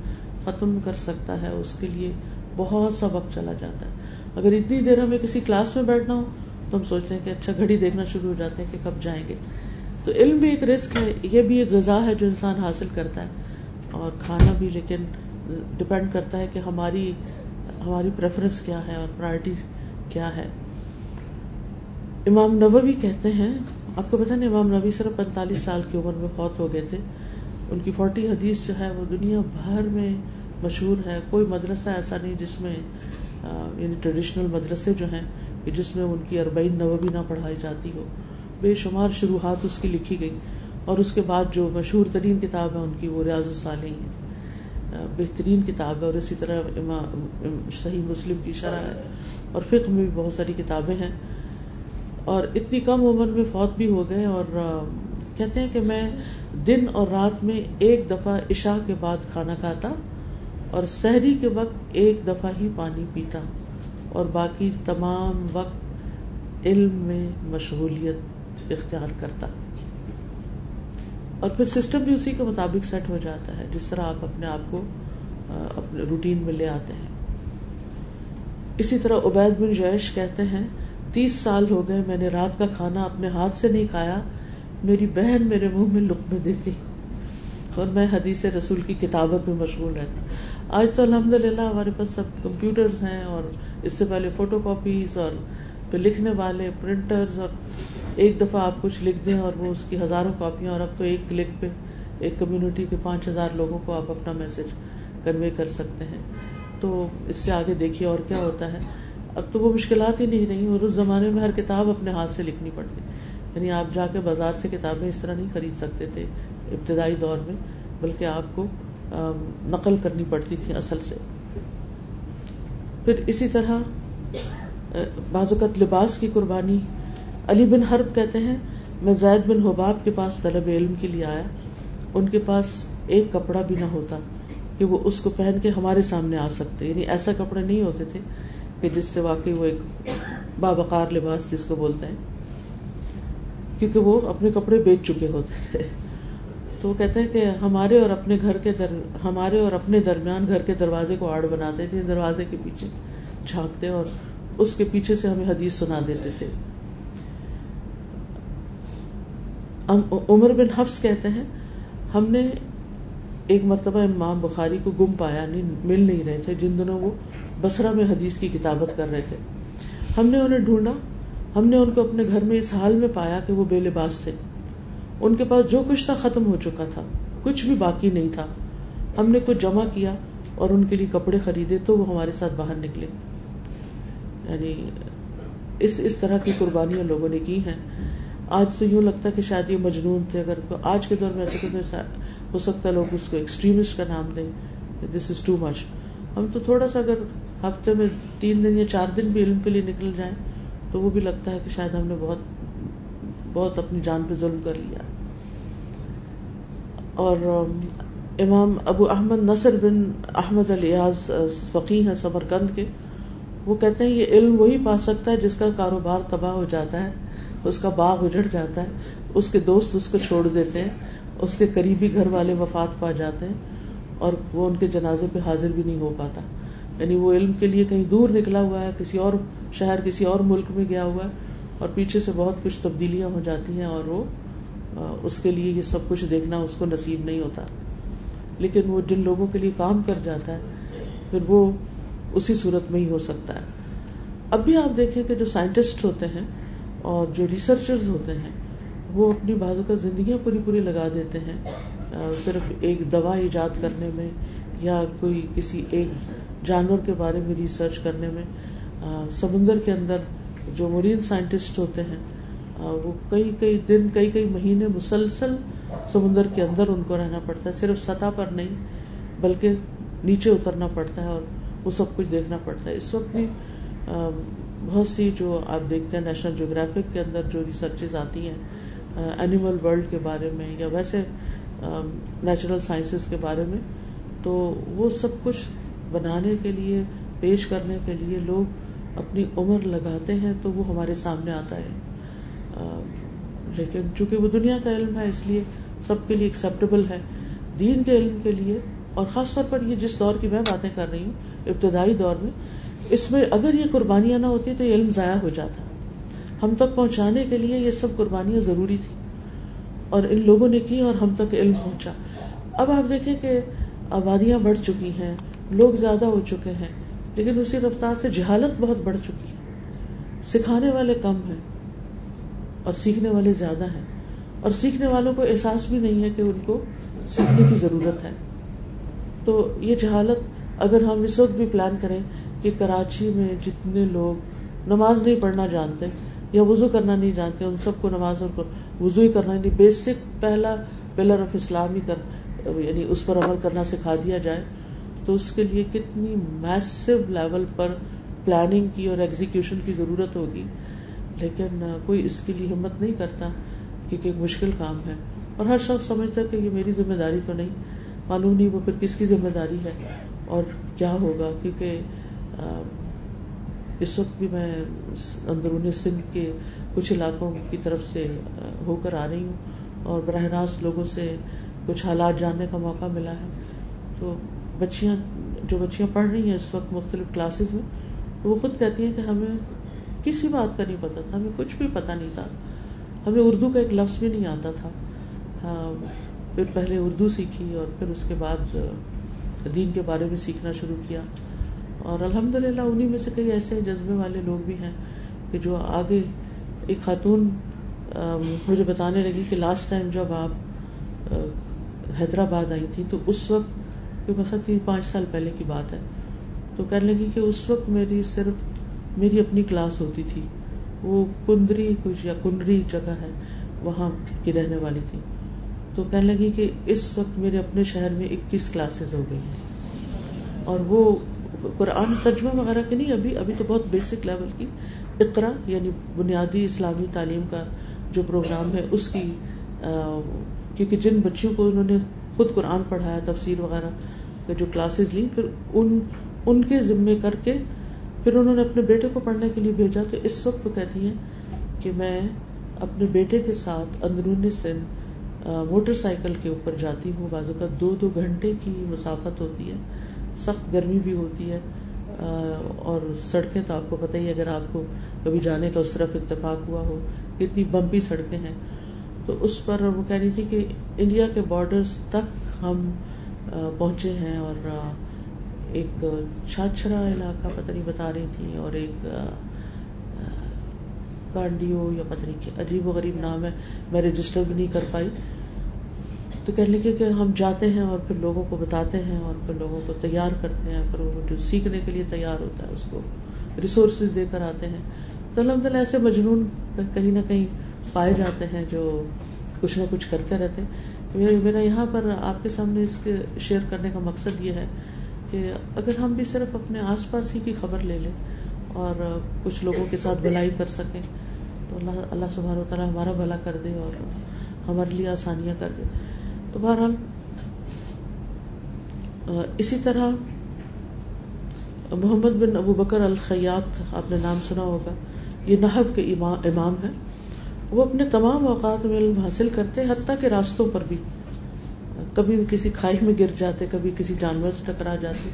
ختم کر سکتا ہے، اس کے لیے بہت سا وقت چلا جاتا ہے۔ اگر اتنی دیر ہمیں کسی کلاس میں بیٹھنا ہو، تو ہم سوچتے ہیں کہ اچھا گھڑی دیکھنا شروع ہو جاتے ہیں کہ کب جائیں گے۔ تو علم بھی ایک رسک ہے، یہ بھی ایک غذا ہے جو انسان حاصل کرتا ہے۔ اور کھانا بھی، لیکن ڈپینڈ کرتا ہے کہ ہماری ہماری پریفرنس کیا ہے اور پرائرٹی کیا ہے۔ امام نبوی کہتے ہیں، آپ کو پتا نہیں، امام نبی صرف پینتالیس سال کی عمر میں فوت ہو گئے تھے۔ ان کی فورٹی حدیث جو ہے، وہ دنیا بھر میں مشہور ہے، کوئی مدرسہ ایسا نہیں جس میں یعنی ٹریڈیشنل مدرسے جو ہیں، کہ جس میں ان کی اربعین نوبی نہ پڑھائی جاتی ہو۔ بے شمار شروحات اس کی لکھی گئی۔ اور اس کے بعد جو مشہور ترین کتاب ہے، ان کی وہ ریاض الصالحین۔ ہے بہترین کتاب ہے اور اسی طرح صحیح مسلم کی شرح ہے۔ اور فقہ میں بھی بہت ساری کتابیں ہیں۔ اور اتنی کم عمر میں فوت بھی ہو گئے اور کہتے ہیں کہ میں دن اور رات میں ایک دفعہ عشاء کے بعد کھانا کھاتا۔ اور سحری کے وقت ایک دفعہ ہی پانی پیتا اور باقی تمام وقت علم میں مشغولیت اختیار کرتا۔ اور پھر سسٹم بھی اسی کے مطابق سیٹ ہو جاتا ہے، جس طرح آپ اپنے آپ کو اپنے روٹین میں لے آتے ہیں۔ اسی طرح عبید بن جیش کہتے ہیں، تیس سال ہو گئے، میں نے رات کا کھانا اپنے ہاتھ سے نہیں کھایا، میری بہن میرے منہ میں لقمے دیتی۔ اور میں حدیث رسول کی کتابت میں مشغول رہتا۔ آج تو الحمد للہ ہمارے پاس سب کمپیوٹرز ہیں اور اس سے پہلے فوٹو کاپیز اور پھر لکھنے والے پرنٹرز اور ایک دفعہ آپ کچھ لکھ دیں اور وہ اس کی ہزاروں کاپیاں اور اب تو ایک کلک پہ ایک کمیونٹی کے پانچ ہزار لوگوں کو آپ اپنا میسج کنوے کر سکتے ہیں۔ تو اس سے آگے دیکھیے اور کیا ہوتا ہے۔ اب تو وہ مشکلات ہی نہیں رہی اور اس زمانے میں ہر کتاب اپنے ہاتھ سے لکھنی پڑتی۔ یعنی آپ جا کے بازار سے کتابیں اس طرح نہیں خرید سکتے تھے ابتدائی دور میں، بلکہ آپ کو نقل کرنی پڑتی تھی اصل سے۔ پھر اسی طرح بعض اوقات لباس کی قربانی۔ علی بن حرب کہتے ہیں، میں زید بن حباب کے پاس طلب علم کے لیے آیا۔ ان کے پاس ایک کپڑا بھی نہ ہوتا کہ وہ اس کو پہن کے ہمارے سامنے آ سکتے۔ یعنی ایسا کپڑے نہیں ہوتے تھے کہ جس سے واقعی وہ ایک بابقار لباس جس کو بولتے ہیں، کیونکہ وہ اپنے کپڑے بیچ چکے ہوتے تھے۔ تو وہ کہتے ہیں کہ ہمارے اور اپنے گھر کے در، ہمارے اور اپنے درمیان گھر کے دروازے کو آڑ بناتے تھے، دروازے کے پیچھے جھانکتے اور اس کے پیچھے سے ہمیں حدیث سنا دیتے تھے۔ عمر بن حفظ کہتے ہیں، ہم نے ایک مرتبہ امام بخاری کو گم پایا، نہیں، مل نہیں رہے تھے، جن دنوں وہ بسرا میں حدیث کی کتابت کر رہے تھے۔ ہم نے انہیں ڈھونڈا، ہم نے ان کو اپنے گھر میں اس حال میں پایا کہ وہ بے لباس تھے۔ ان کے پاس جو کچھ تھا ختم ہو چکا تھا، کچھ بھی باقی نہیں تھا۔ ہم نے کچھ جمع کیا اور ان کے لیے کپڑے خریدے تو وہ ہمارے ساتھ باہر نکلے۔ یعنی اس اس طرح کی قربانیاں لوگوں نے کی ہیں۔ آج تو یوں لگتا ہے کہ شاید یہ مجنون تھے۔ اگر آج کے دور میں ایسے کہ ہو سکتا ہے لوگ اس کو ایکسٹریمسٹ کا نام دیں دس از ٹو مچ ہم تو تھوڑا سا اگر ہفتے میں تین دن یا چار دن بھی علم کے لیے نکل جائیں تو وہ بھی لگتا ہے کہ شاید ہم نے بہت بہت اپنی جان پہ ظلم کر لیا۔ اور امام ابو احمد نصر بن احمد الیاز فقی ہیں سمر کند کے۔ وہ کہتے ہیں یہ علم وہی پا سکتا ہے جس کا کاروبار تباہ ہو جاتا ہے، اس کا باغ اجڑ جاتا ہے، اس کے دوست اس کو چھوڑ دیتے ہیں، اس کے قریبی گھر والے وفات پا جاتے ہیں اور وہ ان کے جنازے پہ حاضر بھی نہیں ہو پاتا۔ یعنی وہ علم کے لیے کہیں دور نکلا ہوا ہے، کسی اور شہر، کسی اور ملک میں گیا ہوا ہے اور پیچھے سے بہت کچھ تبدیلیاں ہو جاتی ہیں اور وہ اس کے لیے یہ سب کچھ دیکھنا اس کو نصیب نہیں ہوتا۔ لیکن وہ جن لوگوں کے لیے کام کر جاتا ہے، پھر وہ اسی صورت میں ہی ہو سکتا ہے۔ اب بھی آپ دیکھیں کہ جو سائنٹسٹ ہوتے ہیں اور جو ریسرچرز ہوتے ہیں، وہ اپنی بازو کا زندگیاں پوری پوری لگا دیتے ہیں۔ صرف ایک دوا ایجاد کرنے میں یا کوئی کسی ایک جانور کے بارے میں ریسرچ کرنے میں سمندر کے اندر جو مرین سائنٹسٹ ہوتے ہیں ہاں، وہ کئی کئی دن، کئی کئی مہینے مسلسل سمندر کے اندر ان کو رہنا پڑتا ہے، صرف سطح پر نہیں، بلکہ نیچے اترنا پڑتا ہے اور وہ سب کچھ دیکھنا پڑتا ہے۔ اس وقت بھی بہت سی جو آپ دیکھتے ہیں نیشنل جیوگرافک کے اندر جو ریسرچز آتی ہیں اینیمل ورلڈ کے بارے میں یا ویسے نیچرل سائنسز کے بارے میں، تو وہ سب کچھ بنانے کے لیے، پیش کرنے کے لیے لوگ اپنی عمر لگاتے ہیں تو وہ ہمارے سامنے آتا ہے۔ لیکن چونکہ وہ دنیا کا علم ہے، اس لیے سب کے لیے ایکسیپٹیبل ہے۔ دین کے علم کے لیے، اور خاص طور پر یہ جس دور کی میں باتیں کر رہی ہوں، ابتدائی دور میں، اس میں اگر یہ قربانیاں نہ ہوتی تو یہ علم ضائع ہو جاتا۔ ہم تک پہنچانے کے لیے یہ سب قربانیاں ضروری تھی اور ان لوگوں نے کی اور ہم تک علم پہنچا۔ اب آپ دیکھیں کہ آبادیاں بڑھ چکی ہیں، لوگ زیادہ ہو چکے ہیں، لیکن اسی رفتار سے جہالت بہت بڑھ چکی ہے۔ سکھانے والے کم ہیں۔ اور سیکھنے والے زیادہ ہیں۔ اور سیکھنے والوں کو احساس بھی نہیں ہے کہ ان کو سیکھنے کی ضرورت ہے۔ تو یہ جہالت اگر ہم اس وقت بھی پلان کریں کہ کراچی میں جتنے لوگ نماز نہیں پڑھنا جانتے یا وضو کرنا نہیں جانتے، ان سب کو نماز اور وضو ہی کرنا یعنی بیسک پہلا پلر آف اسلام ہی کر یعنی اس پر عمل کرنا سکھا دیا جائے۔ تو اس کے لیے کتنی میسو لیول پر پلاننگ کی اور ایگزیکشن کی ضرورت ہوگی۔ لیکن کوئی اس کے لیے ہمت نہیں کرتا کیونکہ ایک مشکل کام ہے۔ اور ہر شخص سمجھتا کہ یہ میری ذمہ داری تو نہیں، معلوم نہیں وہ پھر کس کی ذمہ داری ہے۔ اور کیا ہوگا؟ کیونکہ اس وقت بھی میں اندرون سندھ کے کچھ علاقوں کی طرف سے ہو کر آ رہی ہوں اور براہ راست لوگوں سے کچھ حالات جاننے کا موقع ملا ہے۔ تو بچیاں، جو بچیاں پڑھ رہی ہیں اس وقت مختلف کلاسز میں، وہ خود کہتی ہیں کہ ہمیں کسی بات کا نہیں پتا تھا؟ ہمیں کچھ بھی پتا نہیں تھا۔ ہمیں اردو کا ایک لفظ بھی نہیں آتا تھا۔ پھر پہلے اردو سیکھی اور پھر اس کے بعد دین کے بارے میں سیکھنا شروع کیا۔ اور الحمد للہ انہیں میں سے کئی ایسے جذبے والے لوگ بھی ہیں کہ جو آگے ایک خاتون مجھے بتانے لگی کہ لاسٹ ٹائم جب آپ حیدرآباد آئی تھی تو اس وقت تین پانچ سال پہلے کی بات ہے، تو کہنے لگی کہ اس وقت میری صرف میری اپنی کلاس ہوتی تھی۔ وہ کندری کچھ یا کنڈری جگہ ہے، وہاں کی رہنے والی تھی۔ تو کہنے لگی کہ اس وقت میرے اپنے شہر میں اکیس کلاسز ہو گئی اور وہ قرآن ترجمہ وغیرہ کی نہیں، ابھی ابھی تو بہت بیسک لیول کی۔ اقرا یعنی بنیادی اسلامی تعلیم کا جو پروگرام ہے، اس کی کیونکہ جن بچیوں کو انہوں نے خود قرآن پڑھایا، تفسیر وغیرہ جو کلاسز لی پھر ان ان کے ذمے کر کے پھر انہوں نے اپنے بیٹے کو پڑھنے کے لیے بھیجا تو اس وقت وہ کہتی ہیں کہ میں اپنے بیٹے کے ساتھ اندرون سندھ موٹر سائیکل کے اوپر جاتی ہوں۔ بازو کا دو دو گھنٹے کی مسافت ہوتی ہے، سخت گرمی بھی ہوتی ہے اور سڑکیں تو آپ کو پتہ ہی اگر آپ کو کبھی جانے کا اس طرف اتفاق ہوا ہو اتنی بمپی سڑکیں ہیں۔ تو اس پر وہ کہہ رہی تھی کہ انڈیا کے بارڈرز تک ہم پہنچے ہیں اور ایک چھاچرا علاقہ پتہ نہیں بتا رہی تھی اور ایک کانڈیو یا پتہ نہیں عجیب و غریب نام ہے، میں رجسٹر بھی نہیں کر پائی۔ تو کہنے لگے کہ ہم جاتے ہیں اور پھر لوگوں کو بتاتے ہیں اور پھر لوگوں کو تیار کرتے ہیں پھر وہ جو سیکھنے کے لیے تیار ہوتا ہے، اس کو ریسورسز دے کر آتے ہیں۔ تو الحمد للہ ایسے مجنون کہیں نہ کہیں پائے جاتے ہیں جو کچھ نہ کچھ کرتے رہتے ہیں۔ میرا یہاں پر آپ کے سامنے اس کے شیئر کرنے کا مقصد یہ ہے کہ اگر ہم بھی صرف اپنے آس پاس ہی کی خبر لے لیں اور کچھ لوگوں کے ساتھ بھلائی کر سکیں، تو اللہ اللہ سبحانہ و تعالیٰ ہمارا بھلا کر دے اور ہمارے لیے آسانیاں کر دے۔ تو بہرحال اسی طرح محمد بن ابو بکر الخیات آپ نے نام سنا ہوگا، یہ نحب کے امام ہے وہ اپنے تمام اوقات میں علم حاصل کرتے، حتیٰ کے راستوں پر بھی۔ کبھی بھی کسی کھائی میں گر جاتے، کبھی کسی جانور سے ٹکرا جاتے۔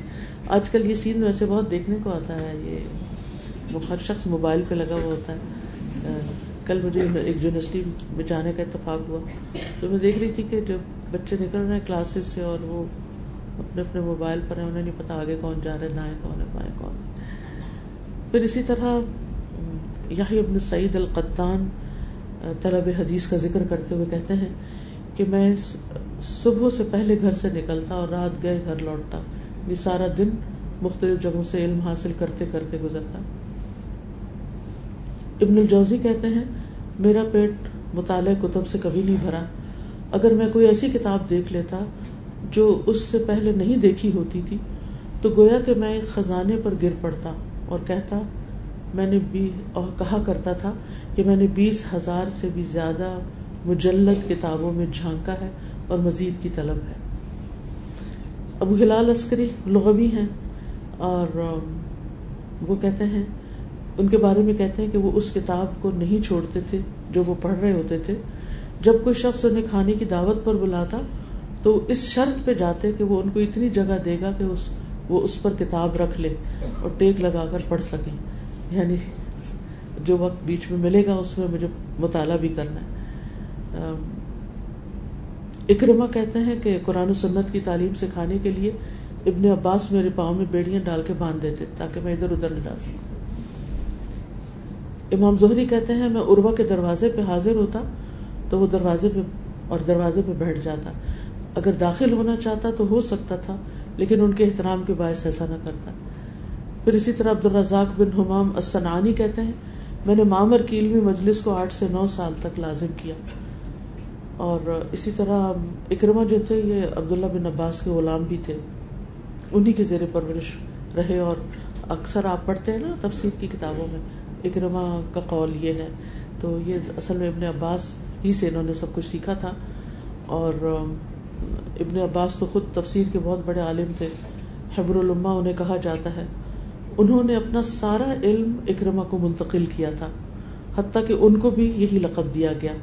آج کل یہ سین ویسے بہت دیکھنے کو آتا ہے، یہ وہ ہر شخص موبائل پہ لگا ہوا ہوتا ہے۔ کل مجھے ایک یونیورسٹی میں جانے کا اتفاق ہوا۔ تو میں دیکھ رہی تھی کہ جب بچے نکل رہے ہیں کلاسز سے اور وہ اپنے اپنے موبائل پر ہیں، انہیں نہیں پتا آگے کون جا رہے دائیں کون ہے بائیں کون پھر اسی طرح یہی ابن سعید القطان طلب حدیث کا ذکر کرتے ہوئے کہتے ہیں کہ میں صبح سے پہلے گھر سے نکلتا اور رات گئے گھر لوٹتا۔ یہ سارا دن مختلف جگہوں سے علم حاصل کرتے کرتے گزرتا۔ ابن الجوزی کہتے ہیں، میرا پیٹ مطالعہ کتب سے کبھی نہیں بھرا۔ اگر میں کوئی ایسی کتاب دیکھ لیتا جو اس سے پہلے نہیں دیکھی ہوتی تھی، تو گویا کہ میں ایک خزانے پر گر پڑتا اور کہتا، میں نے بھی اور کہا کرتا تھا کہ میں نے بیس ہزار سے بھی زیادہ مجلد کتابوں میں جھانکا ہے اور مزید کی طلب ہے۔ ابو ہلال عسکری لغوی ہیں اور وہ کہتے ہیں، ان کے بارے میں کہتے ہیں کہ وہ اس کتاب کو نہیں چھوڑتے تھے جو وہ پڑھ رہے ہوتے تھے۔ جب کوئی شخص انہیں کھانے کی دعوت پر بلاتا تو اس شرط پہ جاتے کہ وہ ان کو اتنی جگہ دے گا کہ اس، وہ اس پر کتاب رکھ لے اور ٹیک لگا کر پڑھ سکیں۔ یعنی جو وقت بیچ میں ملے گا اس میں مجھے مطالعہ بھی کرنا ہے۔ اکرما کہتے ہیں کہ قرآن و سنت کی تعلیم سکھانے کے لیے ابن عباس میرے پاؤں میں بیڑیاں ڈال کے باندھ دیتے تاکہ میں ادھر ادھر نہ جا سکوں۔ امام زہری کہتے ہیں، میں عروا کے دروازے پہ حاضر ہوتا تو وہ دروازے پہ اور دروازے پہ بیٹھ جاتا۔ اگر داخل ہونا چاہتا تو ہو سکتا تھا، لیکن ان کے احترام کے باعث ایسا نہ کرتا۔ پھر اسی طرح عبد الرزاق بن حمام السنانی کہتے ہیں، میں نے معمر کی علمی مجلس کو آٹھ سے نو سال تک لازم کیا۔ اور اسی طرح اکرما جو تھے، یہ عبداللہ بن عباس کے غلام بھی تھے۔ انہیں کے زیر پرورش رہے اور اکثر آپ پڑھتے ہیں نا تفسیر کی کتابوں میں اکرما کا قول یہ ہے۔ تو یہ اصل میں ابن عباس ہی سے انہوں نے سب کچھ سیکھا تھا۔ اور ابن عباس تو خود تفسیر کے بہت بڑے عالم تھے۔ حبر الما انہیں کہا جاتا ہے۔ انہوں نے اپنا سارا علم اکرما کو منتقل کیا تھا، حتیٰ کہ ان کو بھی یہی لقب دیا گیا۔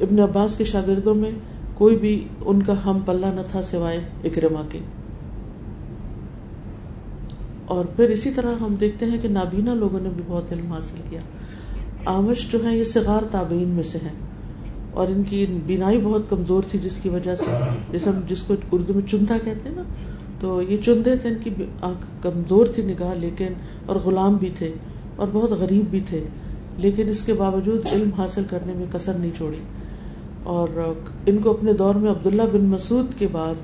ابن عباس کے شاگردوں میں کوئی بھی ان کا ہم پلہ نہ تھا سوائے اکرما کے۔ اور پھر اسی طرح ہم دیکھتے ہیں کہ نابینا لوگوں نے بھی بہت علم حاصل کیا۔ آمش جو ہے یہ سگار تابعین میں سے ہیں اور ان کی بینائی بہت کمزور تھی جس کی وجہ سے، جیسے ہم جس کو اردو میں چندھا کہتے ہیں نا، تو یہ چندے تھے، ان کی آنکھ کمزور تھی نگاہ، لیکن اور غلام بھی تھے اور بہت غریب بھی تھے، لیکن اس کے باوجود علم حاصل کرنے میں کسر نہیں چھوڑی اور ان کو اپنے دور میں عبداللہ بن مسعود کے بعد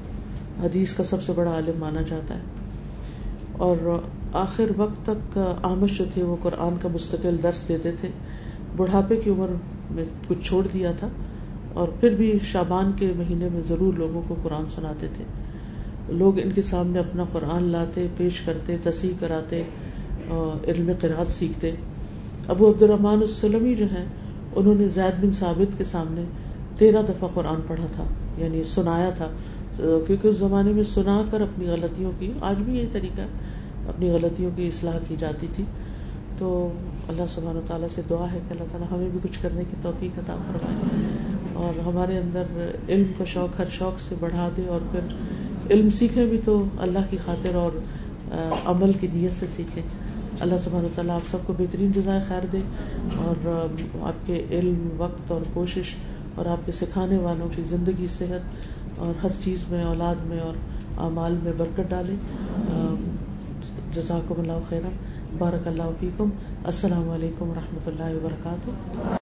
حدیث کا سب سے بڑا عالم مانا جاتا ہے۔ اور آخر وقت تک آمش جو تھے وہ قرآن کا مستقل درس دیتے تھے۔ بڑھاپے کی عمر میں کچھ چھوڑ دیا تھا۔ اور پھر بھی شابان کے مہینے میں ضرور لوگوں کو قرآن سناتے تھے۔ لوگ ان کے سامنے اپنا قرآن لاتے، پیش کرتے، تصحیح کراتے، علم قرآد سیکھتے۔ ابو عبد الرحمٰن السلمی جو ہیں، انہوں نے زید بن ثابت کے سامنے تیرہ دفعہ قرآن پڑھا تھا یعنی سنایا تھا۔ کیونکہ اس زمانے میں سنا کر اپنی غلطیوں کی، آج بھی یہی طریقہ اپنی غلطیوں کی اصلاح کی جاتی تھی۔ تو اللہ سبحانہ تعالیٰ سے دعا ہے کہ اللہ تعالیٰ ہمیں بھی کچھ کرنے کی توفیق عطا فرمائے اور ہمارے اندر علم کا شوق ہر شوق سے بڑھا دے اور پھر علم سیکھیں بھی تو اللہ کی خاطر اور عمل کی نیت سے سیکھیں اللہ سبحانہ تعالیٰ آپ سب کو بہترین جزائے خیر دے اور آپ کے علم، وقت اور کوشش اور آپ کے سکھانے والوں کی زندگی، صحت اور ہر چیز میں، اولاد میں اور اعمال میں برکت ڈالے جزاکم اللہ خیرہ بارک اللہ فیکم۔ السلام علیکم و رحمۃ اللہ وبرکاتہ۔